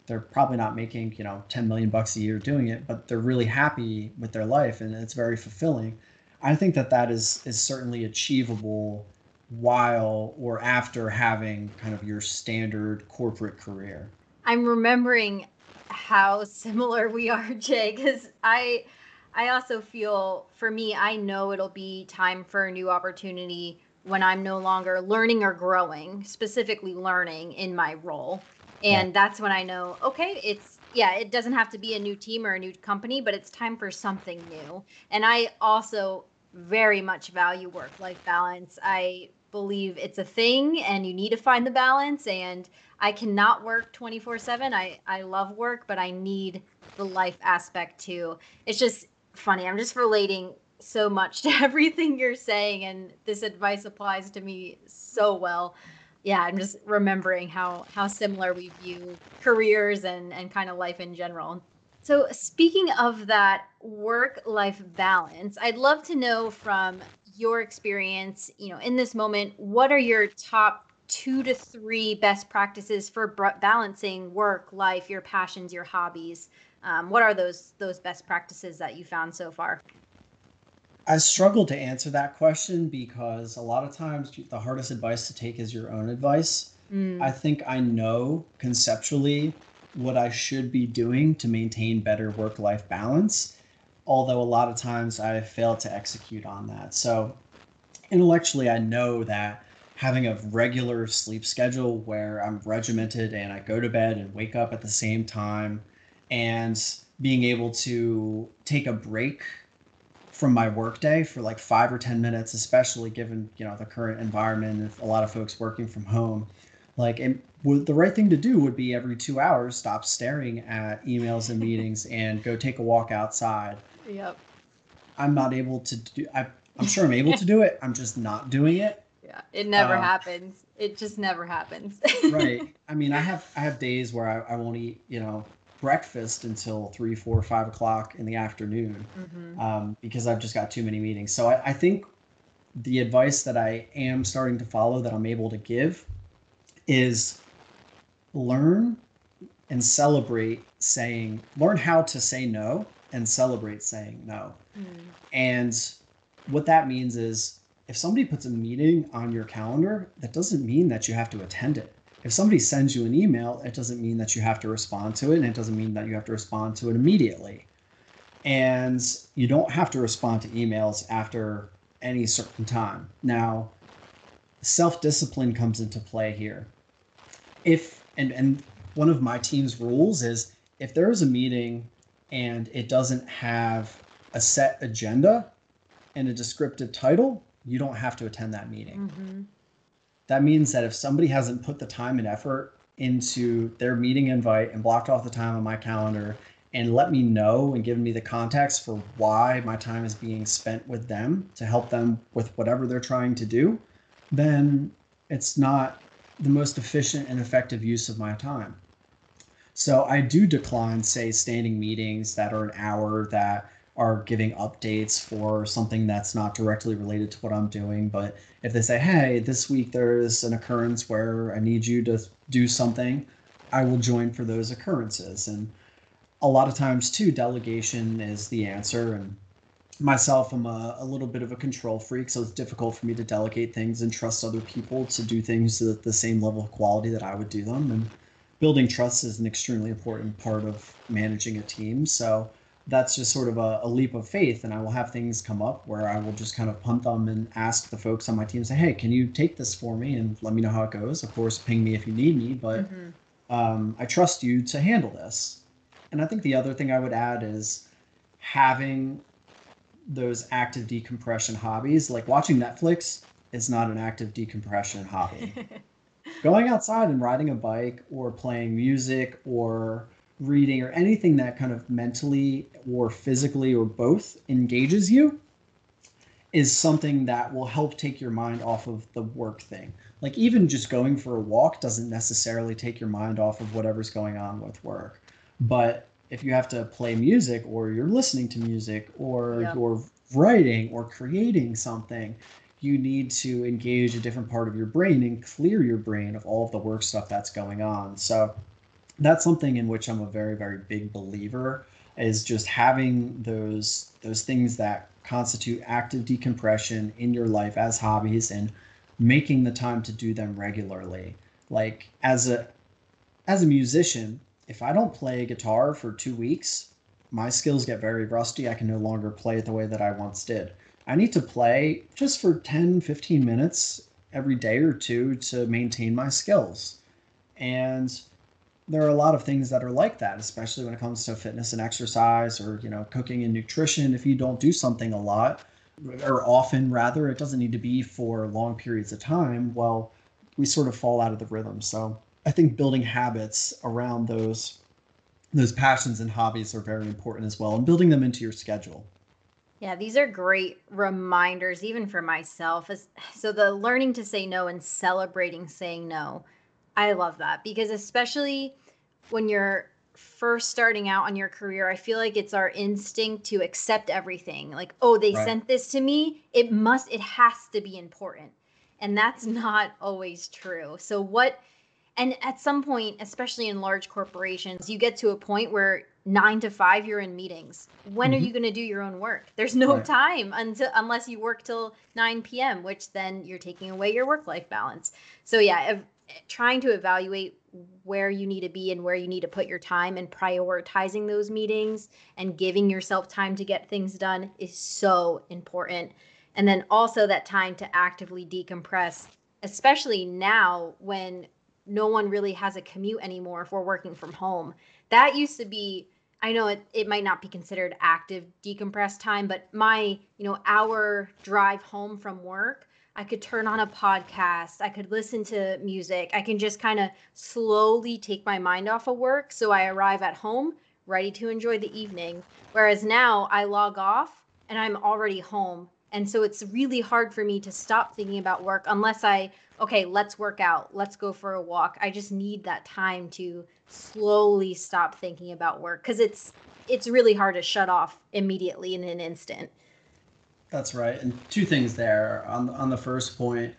B: they're probably not making, you know, 10 million bucks a year doing it, but they're really happy with their life and it's very fulfilling. I think that that is is certainly achievable while or after having kind of your standard corporate career.
A: I'm remembering how similar we are, Jay, because I I also feel for me, I know it'll be time for a new opportunity when I'm no longer learning or growing, specifically learning in my role. And yeah. that's when I know, okay, it's yeah, it doesn't have to be a new team or a new company, but it's time for something new. And I also very much value work life balance. I believe it's a thing and you need to find the balance and I cannot work 24/7. I I love work, but I need the life aspect too. It's just funny. I'm just relating so much to everything you're saying, and this advice applies to me so well. Yeah, I'm just remembering how how similar we view careers and and kind of life in general. So, speaking of that work life balance, I'd love to know from your experience, you know, in this moment, what are your top two to three best practices for balancing work life, your passions, your hobbies? Um, what are those those best practices that you found so far?
B: I struggle to answer that question because a lot of times the hardest advice to take is your own advice. Mm. I think I know conceptually what I should be doing to maintain better work life balance, although a lot of times I fail to execute on that. So, intellectually, I know that having a regular sleep schedule where I'm regimented and I go to bed and wake up at the same time and being able to take a break from my workday for like five or ten minutes, especially given you know the current environment a lot of folks working from home. Like, it would, the right thing to do would be every two hours stop staring at emails and meetings and go take a walk outside.
A: Yep.
B: I'm not able to do. I, I'm sure I'm able to do it. I'm just not doing it.
A: Yeah, it never um, happens. It just never happens.
B: right. I mean, I have I have days where I, I won't eat, you know, breakfast until three, four, five o'clock in the afternoon mm-hmm. um, because I've just got too many meetings. So I, I, think the advice that I am starting to follow that I'm able to give is learn and celebrate saying, learn how to say no and celebrate saying no. Mm. And what that means is if somebody puts a meeting on your calendar, that doesn't mean that you have to attend it if somebody sends you an email, it doesn't mean that you have to respond to it, and it doesn't mean that you have to respond to it immediately. And you don't have to respond to emails after any certain time. Now, self discipline comes into play here. If, and, and one of my team's rules is if there is a meeting and it doesn't have a set agenda and a descriptive title, you don't have to attend that meeting. Mm-hmm. That means that if somebody hasn't put the time and effort into their meeting invite and blocked off the time on my calendar and let me know and given me the context for why my time is being spent with them to help them with whatever they're trying to do, then it's not the most efficient and effective use of my time. So I do decline, say, standing meetings that are an hour that are giving updates for something that's not directly related to what I'm doing. But if they say, hey, this week there's an occurrence where I need you to do something, I will join for those occurrences. And a lot of times too delegation is the answer and myself i'm a, a, little bit of a control freak so it's difficult for me to delegate things and trust other people to do things at the same level of quality that i would do them. And building trust is an extremely important part of managing a team. So that's just sort of a, a leap of faith and i will have things come up where i will just kind of punt them and ask the folks on my team say hey can you take this for me and let me know how it goes? Of course ping me if you need me but mm-hmm. um, i trust you to handle this. And I think the other thing I would add is having those active decompression hobbies. Like watching Netflix is not an active decompression hobby. Going outside and riding a bike or playing music or reading or anything that kind of mentally or physically or both engages you is something that will help take your mind off of the work thing. Like even just going for a walk doesn't necessarily take your mind off of whatever's going on with work. But if you have to play music or you're listening to music or yep. you're writing or creating something, you need to engage a different part of your brain and clear your brain of all of the work stuff that's going on. So that's something in which I'm a very, very big believer is just having those those things that constitute active decompression in your life as hobbies and making the time to do them regularly. Like as a as a musician, if I don't play guitar for two weeks, my skills get very rusty. I can no longer play it the way that I once did. I need to play just for 10, 15 minutes every day or two to maintain my skills. And there are a lot of things that are like that, especially when it comes to fitness and exercise or, you know, cooking and nutrition. If you don't do something a lot or often rather, it doesn't need to be for long periods of time. Well, we sort of fall out of the rhythm. So I think building habits around those those passions and hobbies are very important as well and building them into your schedule.
A: Yeah, these are great reminders even for myself. So the learning to say no and celebrating saying no. I love that because especially when you're first starting out on your career, I feel like it's our instinct to accept everything. Like, oh, they right. sent this to me, it must it has to be important. And that's not always true. So what and at some point especially in large corporations you get to a point where nine to five you're in meetings when mm-hmm. are you going to do your own work there's no right. time until unless you work till 9 p.m which then you're taking away your work life balance so yeah ev- trying to evaluate where you need to be and where you need to put your time and prioritizing those meetings and giving yourself time to get things done is so important and then also that time to actively decompress especially now when no one really has a commute anymore if we're working from home. That used to be I know it, it might not be considered active decompressed time, but my, you know, hour drive home from work, I could turn on a podcast, I could listen to music, I can just kind of slowly take my mind off of work so I arrive at home ready to enjoy the evening. Whereas now I log off and I'm already home. And so it's really hard for me to stop thinking about work unless I okay, let's work out, let's go for a walk. I just need that time to slowly stop thinking about work because it's it's really hard to shut off immediately in an instant.
B: That's right. And two things there. On on the first point,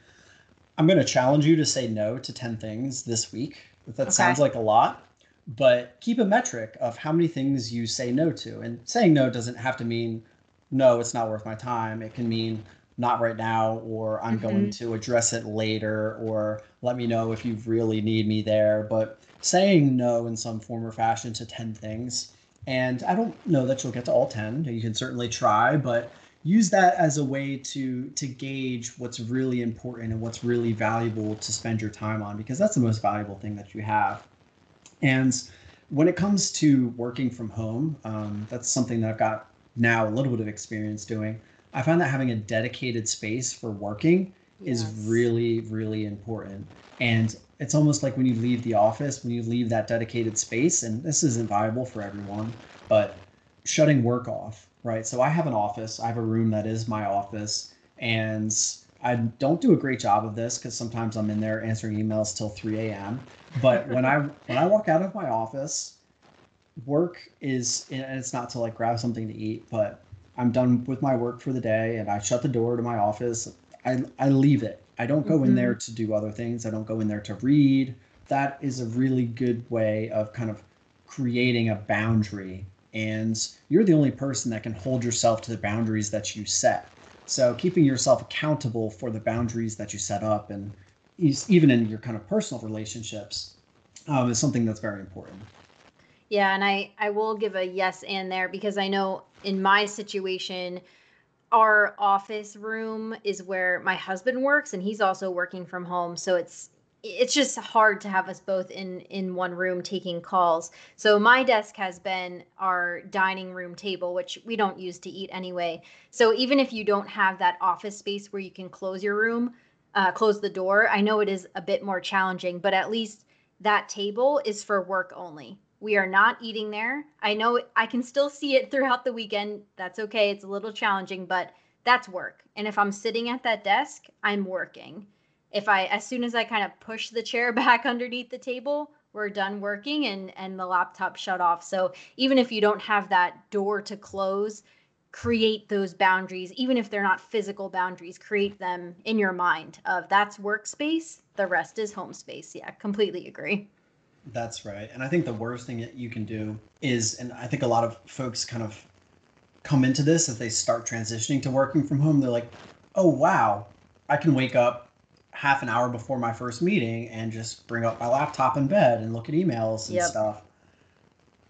B: I'm going to challenge you to say no to 10 things this week. That okay. sounds like a lot, but keep a metric of how many things you say no to. And saying no doesn't have to mean no, it's not worth my time. It can mean not right now, or I'm mm-hmm. going to address it later, or let me know if you really need me there. But saying no in some form or fashion to 10 things. And I don't know that you'll get to all 10. You can certainly try, but use that as a way to to gauge what's really important and what's really valuable to spend your time on because that's the most valuable thing that you have. And when it comes to working from home, um, that's something that I've got now a little bit of experience doing. I find that having a dedicated space for working
A: Yes.
B: is really, really important. And it's almost like when you leave the office, when you leave that dedicated space, and this isn't viable for everyone, but shutting work off, right? So I have an office, I have a room that is my office, and I don't do a great job of this because sometimes I'm in there answering emails till 3 a.m. But when I when I walk out of my office, work is and it's not to like grab something to eat, but I'm done with my work for the day and I shut the door to my office. I I leave it. I don't go in there to do other things. I don't go in there to read. That is a really good way of kind of creating a boundary and you're the only person that can hold yourself to the boundaries that you set. So keeping yourself accountable for the boundaries that you set up and even in your kind of personal relationships um, is something that's very important.
A: Yeah, and I I will give a yes and there because I know in my situation our office room is where my husband works and he's also working from home, so it's it's just hard to have us both in in one room taking calls. So my desk has been our dining room table, which we don't use to eat anyway. So even if you don't have that office space where you can close your room, uh, close the door, I know it is a bit more challenging, but at least that table is for work only. We are not eating there. I know I can still see it throughout the weekend. That's okay. It's a little challenging, but that's work. And if I'm sitting at that desk, I'm working. If I as soon as I kind of push the chair back underneath the table, we're done working and and the laptop shut off. So even if you don't have that door to close, create those boundaries even if they're not physical boundaries, create them in your mind of that's workspace, the rest is home space. Yeah, completely agree.
B: That's right. And I think the worst thing that you can do is, and I think a lot of folks kind of come into this as they start transitioning to working from home. They're like, oh, wow, I can wake up half an hour before my first meeting and just bring up my laptop in bed and look at emails and
A: Yep.
B: stuff.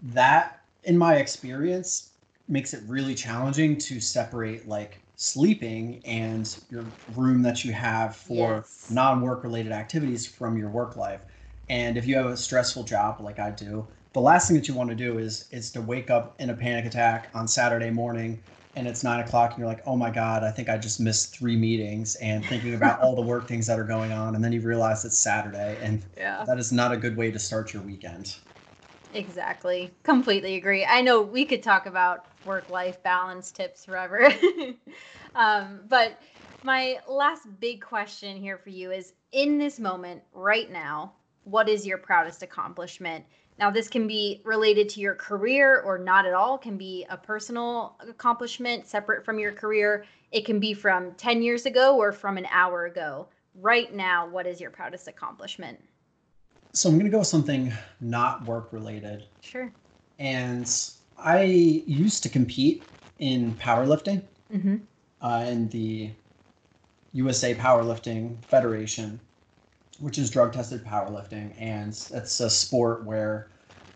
B: That, in my experience, makes it really challenging to separate like sleeping and your room that you have for
A: Yes.
B: non-work related activities from your work life. And if you have a stressful job like I do, the last thing that you want to do is is to wake up in a panic attack on Saturday morning and it's nine o'clock and you're like, oh my God, I think I just missed three meetings and thinking about all the work things that are going on. And then you realize it's Saturday and
A: Yeah.
B: that is not a good way to start your weekend.
A: Exactly. Completely agree. I know we could talk about work life balance tips forever. um, but my last big question here for you is in this moment right now, what is your proudest accomplishment? Now, this can be related to your career or not at all, it can be a personal accomplishment separate from your career. It can be from 10 years ago or from an hour ago. Right now, what is your proudest accomplishment?
B: So I'm going to go with something not work related.
A: Sure.
B: And I used to compete in powerlifting
A: Mm-hmm.
B: uh, in the USA Powerlifting Federation, which is drug tested powerlifting. And it's a sport where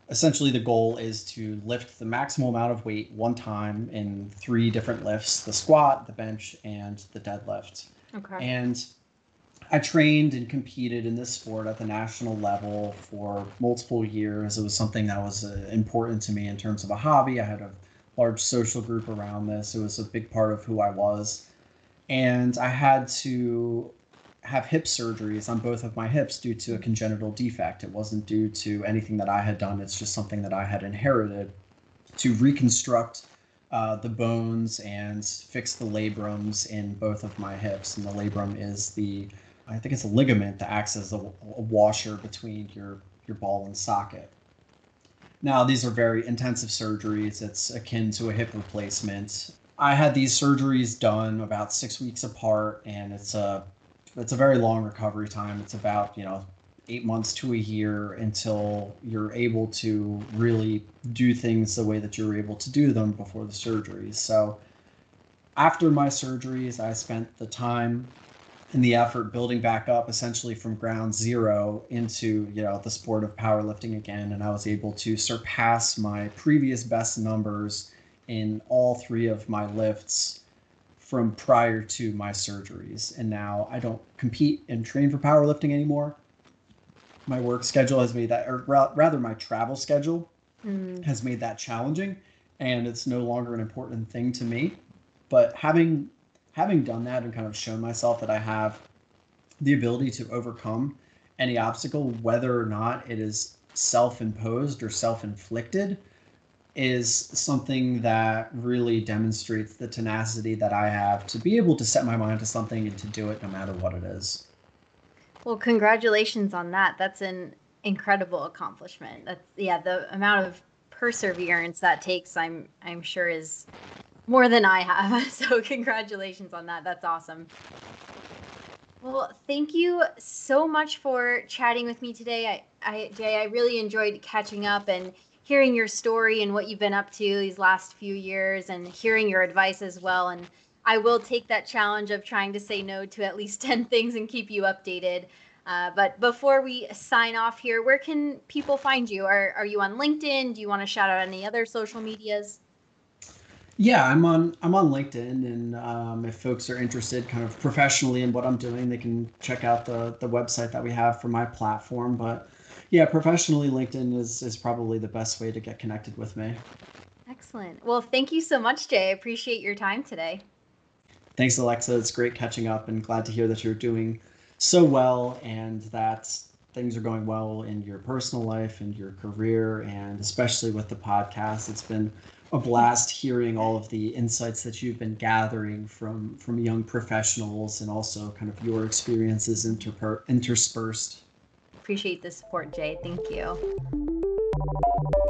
B: essentially the goal is to lift the maximum amount of weight one time in three different lifts the squat, the bench, and the deadlift.
A: Okay.
B: And I trained and competed in this sport at the national level for multiple years. It was something that was uh, important to me in terms of a hobby. I had a large social group around this. It was a big part of who I was. And I had to have hip surgeries on both of my hips due to a congenital defect. It wasn't due to anything that I had done, it's just something that I had inherited to reconstruct uh, the bones and fix the labrums in both of my hips. And the labrum is the, I think it's a ligament that acts as a, a washer between your, your ball and socket. Now, these are very intensive surgeries. It's akin to a hip replacement. I had these surgeries done about six weeks apart, and it's a it's a very long recovery time. It's about you know eight months to a year until you're able to really do things the way that you were able to do them before the surgeries. So after my surgeries, I spent the time and the effort building back up essentially from ground zero into you know the sport of powerlifting again and i was able to surpass my previous best numbers in all three of my lifts from prior to my surgeries and now i don't compete and train for powerlifting anymore. My work schedule has made that or ra- rather my travel schedule
A: Mm,
B: has made that challenging and it's no longer an important thing to me. But having having done that and kind of shown myself that I have the ability to overcome any obstacle, whether or not it is self-imposed or self-inflicted, is something that really demonstrates the tenacity that I have to be able to set my mind to something and to do it no matter what it is.
A: Well, congratulations on that. That's an incredible accomplishment. That's yeah, the amount of perseverance that takes, I'm I'm sure is more than I have. So congratulations on that. That's awesome. Well, thank you so much for chatting with me today. I, I Jay, I really enjoyed catching up and hearing your story and what you've been up to these last few years and hearing your advice as well. And I will take that challenge of trying to say no to at least 10 things and keep you updated. Uh, but before we sign off here, where can people find you? Are, are you on LinkedIn? Do you want to shout out any other social medias?
B: Yeah, I'm on I'm on LinkedIn, and um, if folks are interested, kind of professionally in what I'm doing, they can check out the the website that we have for my platform. But yeah, professionally, LinkedIn is is probably the best way to get connected with me.
A: Excellent. Well, thank you so much, Jay. I appreciate your time today.
B: Thanks, Alexa. It's great catching up, and glad to hear that you're doing so well and that things are going well in your personal life and your career, and especially with the podcast. It's been a blast hearing all of the insights that you've been gathering from from young professionals and also kind of your experiences interper- interspersed
A: appreciate the support, Jay. Thank you.